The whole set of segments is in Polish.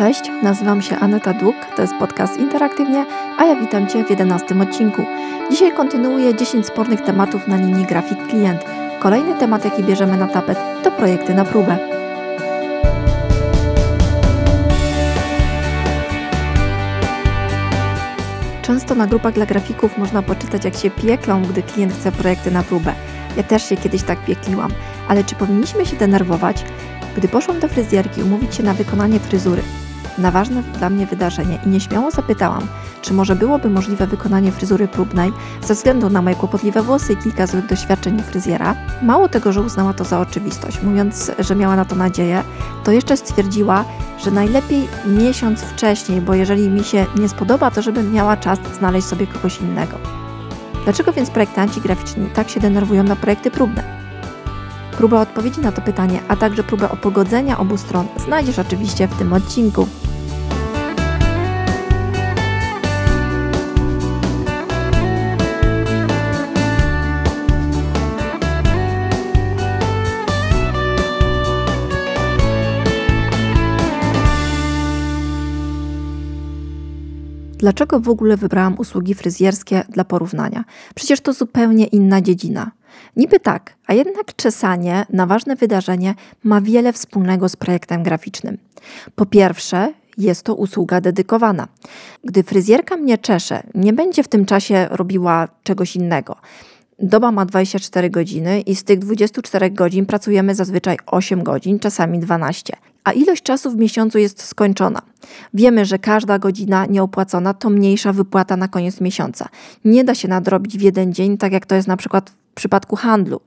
Cześć, nazywam się Aneta Dług, to jest podcast Interaktywnie, a ja witam Cię w 11 odcinku. Dzisiaj kontynuuję 10 spornych tematów na linii grafik klient. Kolejny temat, jaki bierzemy na tapet, to projekty na próbę. Często na grupach dla grafików można poczytać, jak się pieklą, gdy klient chce projekty na próbę. Ja też się kiedyś tak piekliłam, ale czy powinniśmy się denerwować, gdy poszłam do fryzjerki umówić się na wykonanie fryzury? Na ważne dla mnie wydarzenie i nieśmiało zapytałam, czy może byłoby możliwe wykonanie fryzury próbnej ze względu na moje kłopotliwe włosy i kilka złych doświadczeń fryzjera. Mało tego, że uznała to za oczywistość, mówiąc, że miała na to nadzieję, to jeszcze stwierdziła, że najlepiej miesiąc wcześniej, bo jeżeli mi się nie spodoba, to żebym miała czas znaleźć sobie kogoś innego. Dlaczego więc projektanci graficzni tak się denerwują na projekty próbne? Próbę odpowiedzi na to pytanie, a także próbę opogodzenia obu stron znajdziesz oczywiście w tym odcinku. Dlaczego w ogóle wybrałam usługi fryzjerskie dla porównania? Przecież to zupełnie inna dziedzina. Niby tak, a jednak czesanie na ważne wydarzenie ma wiele wspólnego z projektem graficznym. Po pierwsze, jest to usługa dedykowana. Gdy fryzjerka mnie czesze, nie będzie w tym czasie robiła czegoś innego. Doba ma 24 godziny i z tych 24 godzin pracujemy zazwyczaj 8 godzin, czasami 12 a ilość czasu w miesiącu jest skończona. Wiemy, że każda godzina nieopłacona to mniejsza wypłata na koniec miesiąca. Nie da się nadrobić w jeden dzień, tak jak to jest na przykład w przypadku handlu.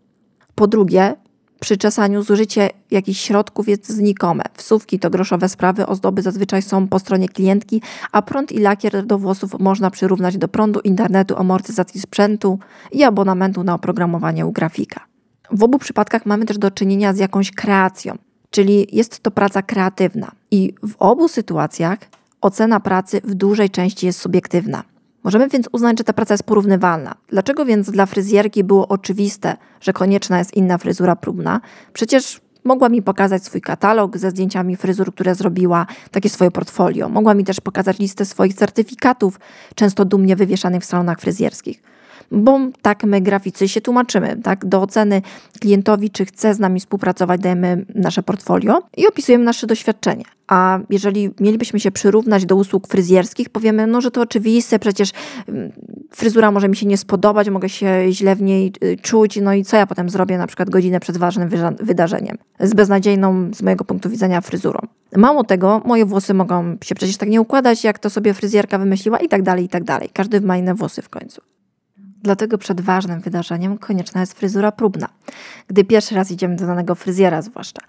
Po drugie, przy czesaniu zużycie jakichś środków jest znikome. Wsówki to groszowe sprawy, ozdoby zazwyczaj są po stronie klientki, a prąd i lakier do włosów można przyrównać do prądu, internetu, amortyzacji sprzętu i abonamentu na oprogramowanie u grafika. W obu przypadkach mamy też do czynienia z jakąś kreacją czyli jest to praca kreatywna. I w obu sytuacjach ocena pracy w dużej części jest subiektywna. Możemy więc uznać, że ta praca jest porównywalna. Dlaczego więc dla fryzjerki było oczywiste, że konieczna jest inna fryzura próbna? Przecież mogła mi pokazać swój katalog ze zdjęciami fryzur, które zrobiła, takie swoje portfolio. Mogła mi też pokazać listę swoich certyfikatów, często dumnie wywieszanych w salonach fryzjerskich bo tak my graficy się tłumaczymy, tak? Do oceny klientowi, czy chce z nami współpracować, dajemy nasze portfolio i opisujemy nasze doświadczenie. A jeżeli mielibyśmy się przyrównać do usług fryzjerskich, powiemy, no, że to oczywiste, przecież mm, fryzura może mi się nie spodobać, mogę się źle w niej y, czuć, no i co ja potem zrobię na przykład godzinę przed ważnym wydarzeniem z beznadziejną z mojego punktu widzenia fryzurą. Mało tego, moje włosy mogą się przecież tak nie układać, jak to sobie fryzjerka wymyśliła i tak dalej, i tak dalej. Każdy ma inne włosy w końcu. Dlatego przed ważnym wydarzeniem konieczna jest fryzura próbna. Gdy pierwszy raz idziemy do danego fryzjera zwłaszcza.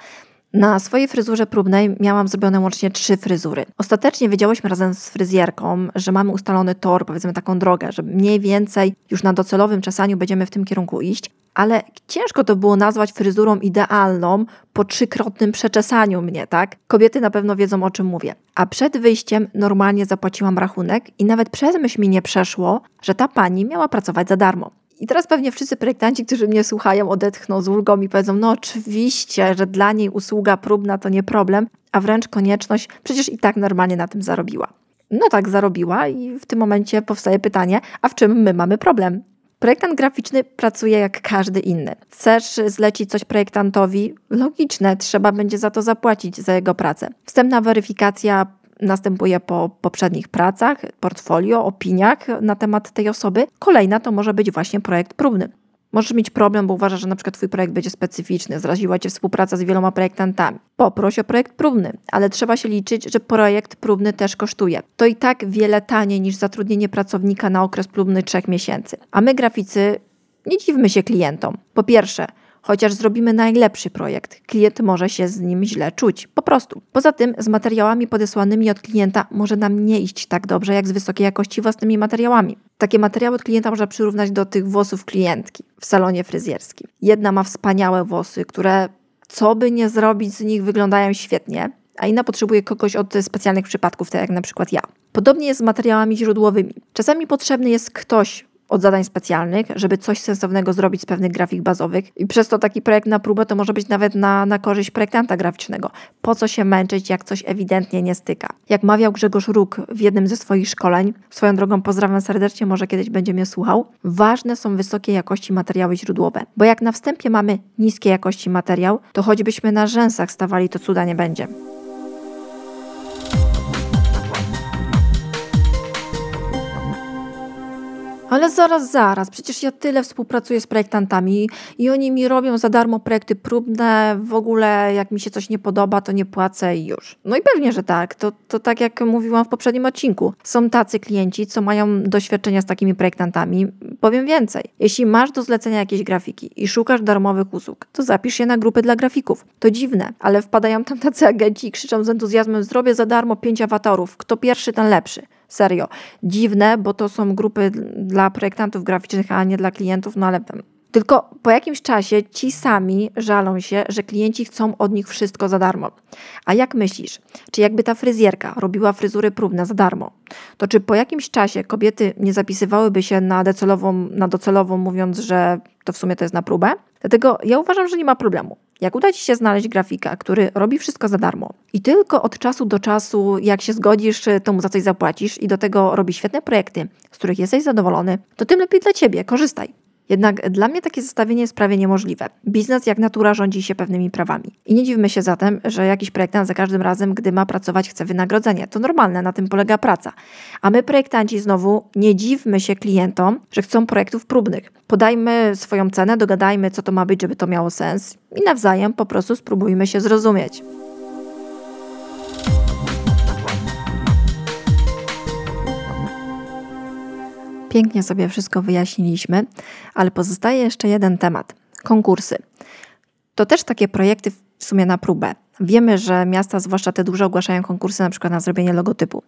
Na swojej fryzurze próbnej miałam zrobione łącznie trzy fryzury. Ostatecznie wiedziałyśmy razem z fryzjerką, że mamy ustalony tor, powiedzmy taką drogę, że mniej więcej już na docelowym czasaniu będziemy w tym kierunku iść, ale ciężko to było nazwać fryzurą idealną po trzykrotnym przeczesaniu mnie, tak? Kobiety na pewno wiedzą o czym mówię. A przed wyjściem normalnie zapłaciłam rachunek i nawet przez myśl mi nie przeszło, że ta pani miała pracować za darmo. I teraz pewnie wszyscy projektanci, którzy mnie słuchają, odetchną z ulgą i powiedzą: No, oczywiście, że dla niej usługa próbna to nie problem, a wręcz konieczność, przecież i tak normalnie na tym zarobiła. No tak, zarobiła, i w tym momencie powstaje pytanie: a w czym my mamy problem? Projektant graficzny pracuje jak każdy inny. Chcesz zlecić coś projektantowi? Logiczne, trzeba będzie za to zapłacić, za jego pracę. Wstępna weryfikacja następuje po poprzednich pracach, portfolio, opiniach na temat tej osoby. Kolejna to może być właśnie projekt próbny. Możesz mieć problem, bo uważasz, że na przykład Twój projekt będzie specyficzny, zraziła Cię współpraca z wieloma projektantami. Poproś o projekt próbny, ale trzeba się liczyć, że projekt próbny też kosztuje. To i tak wiele taniej niż zatrudnienie pracownika na okres próbny trzech miesięcy. A my, graficy, nie dziwmy się klientom. Po pierwsze, Chociaż zrobimy najlepszy projekt, klient może się z nim źle czuć. Po prostu. Poza tym z materiałami podesłanymi od klienta może nam nie iść tak dobrze jak z wysokiej jakości własnymi materiałami. Takie materiały od klienta można przyrównać do tych włosów klientki w salonie fryzjerskim. Jedna ma wspaniałe włosy, które co by nie zrobić z nich wyglądają świetnie, a inna potrzebuje kogoś od specjalnych przypadków, tak jak na przykład ja. Podobnie jest z materiałami źródłowymi. Czasami potrzebny jest ktoś, od zadań specjalnych, żeby coś sensownego zrobić z pewnych grafik bazowych i przez to taki projekt na próbę to może być nawet na, na korzyść projektanta graficznego. Po co się męczyć, jak coś ewidentnie nie styka? Jak mawiał Grzegorz Róg w jednym ze swoich szkoleń, swoją drogą pozdrawiam serdecznie, może kiedyś będzie mnie słuchał, ważne są wysokie jakości materiały źródłowe, bo jak na wstępie mamy niskie jakości materiał, to choćbyśmy na rzęsach stawali, to cuda nie będzie. Ale zaraz, zaraz, przecież ja tyle współpracuję z projektantami i oni mi robią za darmo projekty próbne, w ogóle jak mi się coś nie podoba, to nie płacę i już. No i pewnie, że tak. To, to tak jak mówiłam w poprzednim odcinku. Są tacy klienci, co mają doświadczenia z takimi projektantami. Powiem więcej. Jeśli masz do zlecenia jakieś grafiki i szukasz darmowych usług, to zapisz je na grupy dla grafików. To dziwne, ale wpadają tam tacy agenci i krzyczą z entuzjazmem: Zrobię za darmo pięć awatarów. Kto pierwszy, ten lepszy. Serio. Dziwne, bo to są grupy dla projektantów graficznych, a nie dla klientów, no ale tylko po jakimś czasie ci sami żalą się, że klienci chcą od nich wszystko za darmo. A jak myślisz, czy jakby ta fryzjerka robiła fryzury próbne za darmo, to czy po jakimś czasie kobiety nie zapisywałyby się na docelową, na docelową mówiąc, że to w sumie to jest na próbę? Dlatego ja uważam, że nie ma problemu. Jak uda Ci się znaleźć grafika, który robi wszystko za darmo i tylko od czasu do czasu, jak się zgodzisz, to mu za coś zapłacisz i do tego robi świetne projekty, z których jesteś zadowolony, to tym lepiej dla Ciebie, korzystaj. Jednak dla mnie takie zestawienie jest prawie niemożliwe. Biznes jak natura rządzi się pewnymi prawami. I nie dziwmy się zatem, że jakiś projektant za każdym razem, gdy ma pracować, chce wynagrodzenie. To normalne, na tym polega praca. A my, projektanci, znowu nie dziwmy się klientom, że chcą projektów próbnych. Podajmy swoją cenę, dogadajmy, co to ma być, żeby to miało sens i nawzajem po prostu spróbujmy się zrozumieć. Pięknie sobie wszystko wyjaśniliśmy, ale pozostaje jeszcze jeden temat konkursy. To też takie projekty w sumie na próbę. Wiemy, że miasta, zwłaszcza te duże, ogłaszają konkursy na przykład na zrobienie logotypu.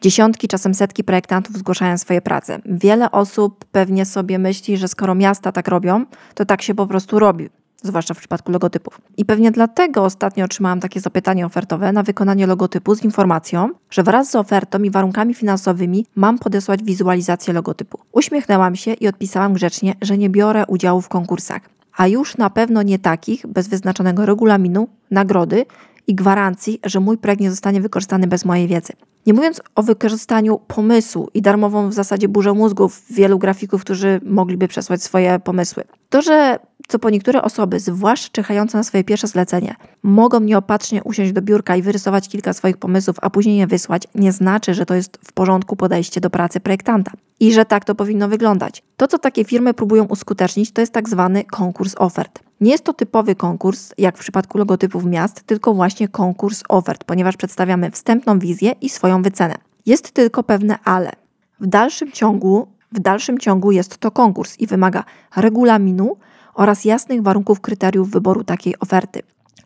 Dziesiątki, czasem setki projektantów zgłaszają swoje prace. Wiele osób pewnie sobie myśli, że skoro miasta tak robią, to tak się po prostu robi zwłaszcza w przypadku logotypów. I pewnie dlatego ostatnio otrzymałam takie zapytanie ofertowe na wykonanie logotypu z informacją, że wraz z ofertą i warunkami finansowymi mam podesłać wizualizację logotypu. Uśmiechnęłam się i odpisałam grzecznie, że nie biorę udziału w konkursach, a już na pewno nie takich bez wyznaczonego regulaminu, nagrody i gwarancji, że mój projekt nie zostanie wykorzystany bez mojej wiedzy. Nie mówiąc o wykorzystaniu pomysłu i darmową w zasadzie burzę mózgów wielu grafików, którzy mogliby przesłać swoje pomysły. To, że co po niektóre osoby, zwłaszcza czekające na swoje pierwsze zlecenie, mogą nieopatrznie usiąść do biurka i wyrysować kilka swoich pomysłów, a później je wysłać, nie znaczy, że to jest w porządku podejście do pracy projektanta i że tak to powinno wyglądać. To, co takie firmy próbują uskutecznić, to jest tak zwany konkurs ofert. Nie jest to typowy konkurs, jak w przypadku logotypów miast, tylko właśnie konkurs ofert, ponieważ przedstawiamy wstępną wizję i swoją wycenę. Jest tylko pewne ale. W dalszym ciągu, w dalszym ciągu jest to konkurs i wymaga regulaminu oraz jasnych warunków kryteriów wyboru takiej oferty.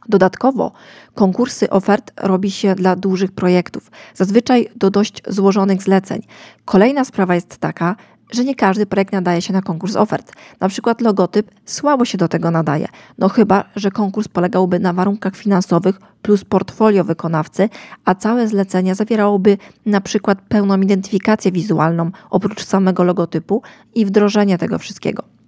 Dodatkowo konkursy ofert robi się dla dużych projektów, zazwyczaj do dość złożonych zleceń. Kolejna sprawa jest taka, że nie każdy projekt nadaje się na konkurs ofert. Na przykład logotyp słabo się do tego nadaje, no chyba, że konkurs polegałby na warunkach finansowych plus portfolio wykonawcy, a całe zlecenie zawierałoby na przykład pełną identyfikację wizualną oprócz samego logotypu i wdrożenie tego wszystkiego.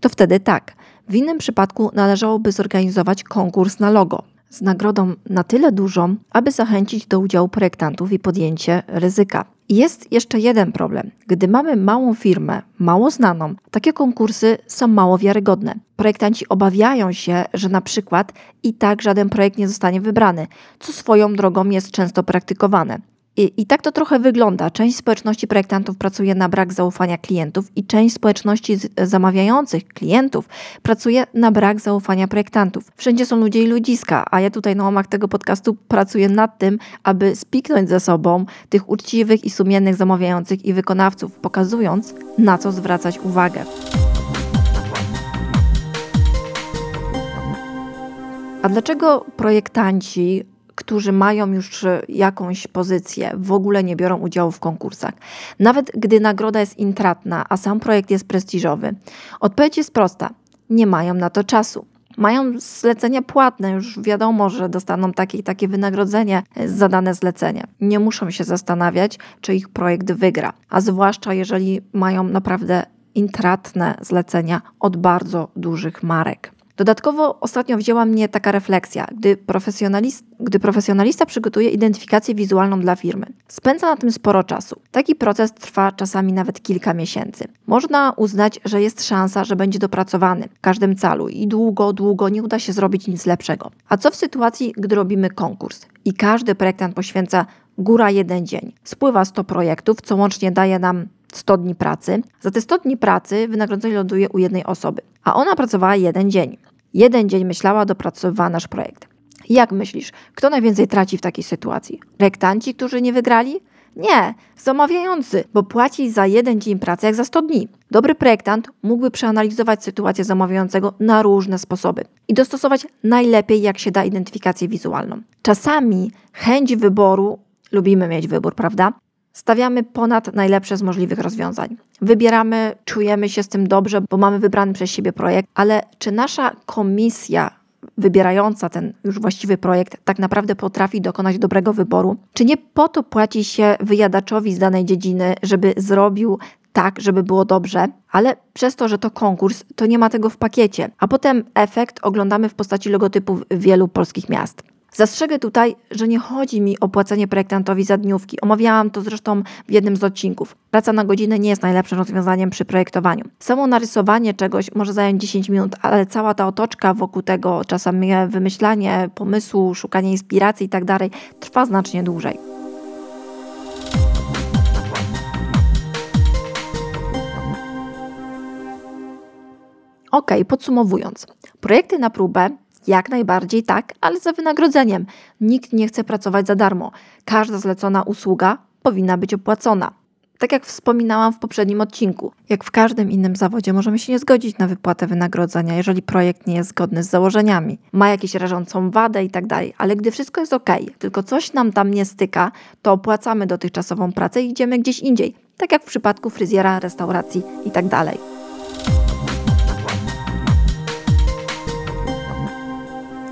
To wtedy tak – w innym przypadku należałoby zorganizować konkurs na logo z nagrodą na tyle dużą, aby zachęcić do udziału projektantów i podjęcie ryzyka. Jest jeszcze jeden problem. Gdy mamy małą firmę, mało znaną, takie konkursy są mało wiarygodne. Projektanci obawiają się, że na przykład i tak żaden projekt nie zostanie wybrany, co swoją drogą jest często praktykowane. I, I, tak to trochę wygląda. Część społeczności projektantów pracuje na brak zaufania klientów, i część społeczności zamawiających klientów pracuje na brak zaufania projektantów. Wszędzie są ludzie i ludziska, a ja tutaj na łamach tego podcastu pracuję nad tym, aby spiknąć ze sobą tych uczciwych i sumiennych zamawiających i wykonawców, pokazując, na co zwracać uwagę. A dlaczego projektanci którzy mają już e, jakąś pozycję, w ogóle nie biorą udziału w konkursach. Nawet gdy nagroda jest intratna, a sam projekt jest prestiżowy. Odpowiedź jest prosta: nie mają na to czasu. Mają zlecenia płatne, już wiadomo, że dostaną takie i takie wynagrodzenie za dane zlecenie. Nie muszą się zastanawiać, czy ich projekt wygra, a zwłaszcza jeżeli mają naprawdę intratne zlecenia od bardzo dużych marek. Dodatkowo ostatnio wzięła mnie taka refleksja, gdy, profesjonalist, gdy profesjonalista przygotuje identyfikację wizualną dla firmy. Spędza na tym sporo czasu. Taki proces trwa czasami nawet kilka miesięcy. Można uznać, że jest szansa, że będzie dopracowany w każdym calu i długo, długo nie uda się zrobić nic lepszego. A co w sytuacji, gdy robimy konkurs i każdy projektant poświęca góra jeden dzień? Spływa 100 projektów, co łącznie daje nam 100 dni pracy. Za te 100 dni pracy wynagrodzenie ląduje u jednej osoby, a ona pracowała jeden dzień. Jeden dzień myślała, dopracowywała nasz projekt. Jak myślisz, kto najwięcej traci w takiej sytuacji? Projektanci, którzy nie wygrali? Nie, zamawiający, bo płaci za jeden dzień pracy jak za 100 dni. Dobry projektant mógłby przeanalizować sytuację zamawiającego na różne sposoby i dostosować najlepiej, jak się da, identyfikację wizualną. Czasami chęć wyboru, lubimy mieć wybór, prawda? Stawiamy ponad najlepsze z możliwych rozwiązań. Wybieramy, czujemy się z tym dobrze, bo mamy wybrany przez siebie projekt, ale czy nasza komisja wybierająca ten już właściwy projekt tak naprawdę potrafi dokonać dobrego wyboru? Czy nie po to płaci się wyjadaczowi z danej dziedziny, żeby zrobił tak, żeby było dobrze, ale przez to, że to konkurs, to nie ma tego w pakiecie. A potem efekt oglądamy w postaci logotypów wielu polskich miast. Zastrzegę tutaj, że nie chodzi mi o płacenie projektantowi za dniówki. Omawiałam to zresztą w jednym z odcinków. Praca na godzinę nie jest najlepszym rozwiązaniem przy projektowaniu. Samo narysowanie czegoś może zająć 10 minut, ale cała ta otoczka wokół tego, czasami wymyślanie pomysłu, szukanie inspiracji itd. Tak trwa znacznie dłużej. Ok, podsumowując. Projekty na próbę jak najbardziej tak, ale za wynagrodzeniem. Nikt nie chce pracować za darmo. Każda zlecona usługa powinna być opłacona. Tak jak wspominałam w poprzednim odcinku, jak w każdym innym zawodzie możemy się nie zgodzić na wypłatę wynagrodzenia, jeżeli projekt nie jest zgodny z założeniami, ma jakąś rażącą wadę i tak. Ale gdy wszystko jest ok, tylko coś nam tam nie styka, to opłacamy dotychczasową pracę i idziemy gdzieś indziej, tak jak w przypadku fryzjera, restauracji i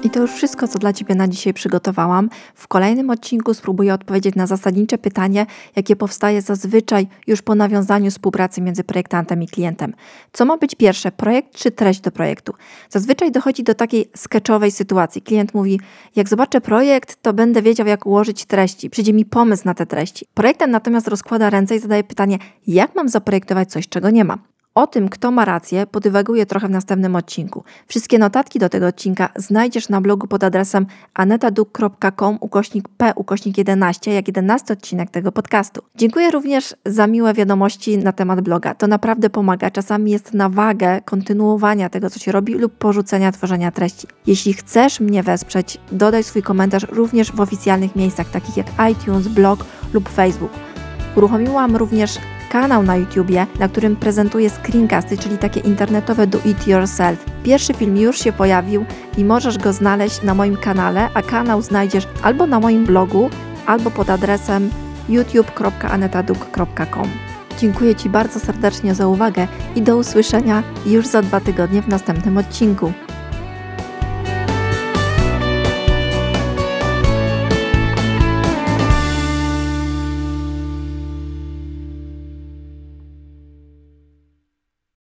I to już wszystko, co dla Ciebie na dzisiaj przygotowałam. W kolejnym odcinku spróbuję odpowiedzieć na zasadnicze pytanie, jakie powstaje zazwyczaj już po nawiązaniu współpracy między projektantem i klientem. Co ma być pierwsze, projekt czy treść do projektu? Zazwyczaj dochodzi do takiej sketchowej sytuacji. Klient mówi: Jak zobaczę projekt, to będę wiedział, jak ułożyć treści. Przyjdzie mi pomysł na te treści. Projektant natomiast rozkłada ręce i zadaje pytanie: Jak mam zaprojektować coś, czego nie ma? O tym, kto ma rację, podywaguję trochę w następnym odcinku. Wszystkie notatki do tego odcinka znajdziesz na blogu pod adresem anetaduk.com ukośnik p ukośnik 11, jak 11 odcinek tego podcastu. Dziękuję również za miłe wiadomości na temat bloga. To naprawdę pomaga. Czasami jest na wagę kontynuowania tego, co się robi lub porzucenia tworzenia treści. Jeśli chcesz mnie wesprzeć, dodaj swój komentarz również w oficjalnych miejscach, takich jak iTunes, blog lub Facebook. Uruchomiłam również kanał na YouTubie, na którym prezentuję screencasty, czyli takie internetowe do it yourself. Pierwszy film już się pojawił i możesz go znaleźć na moim kanale, a kanał znajdziesz albo na moim blogu, albo pod adresem youtube.anetaduk.com. Dziękuję Ci bardzo serdecznie za uwagę i do usłyszenia już za dwa tygodnie w następnym odcinku.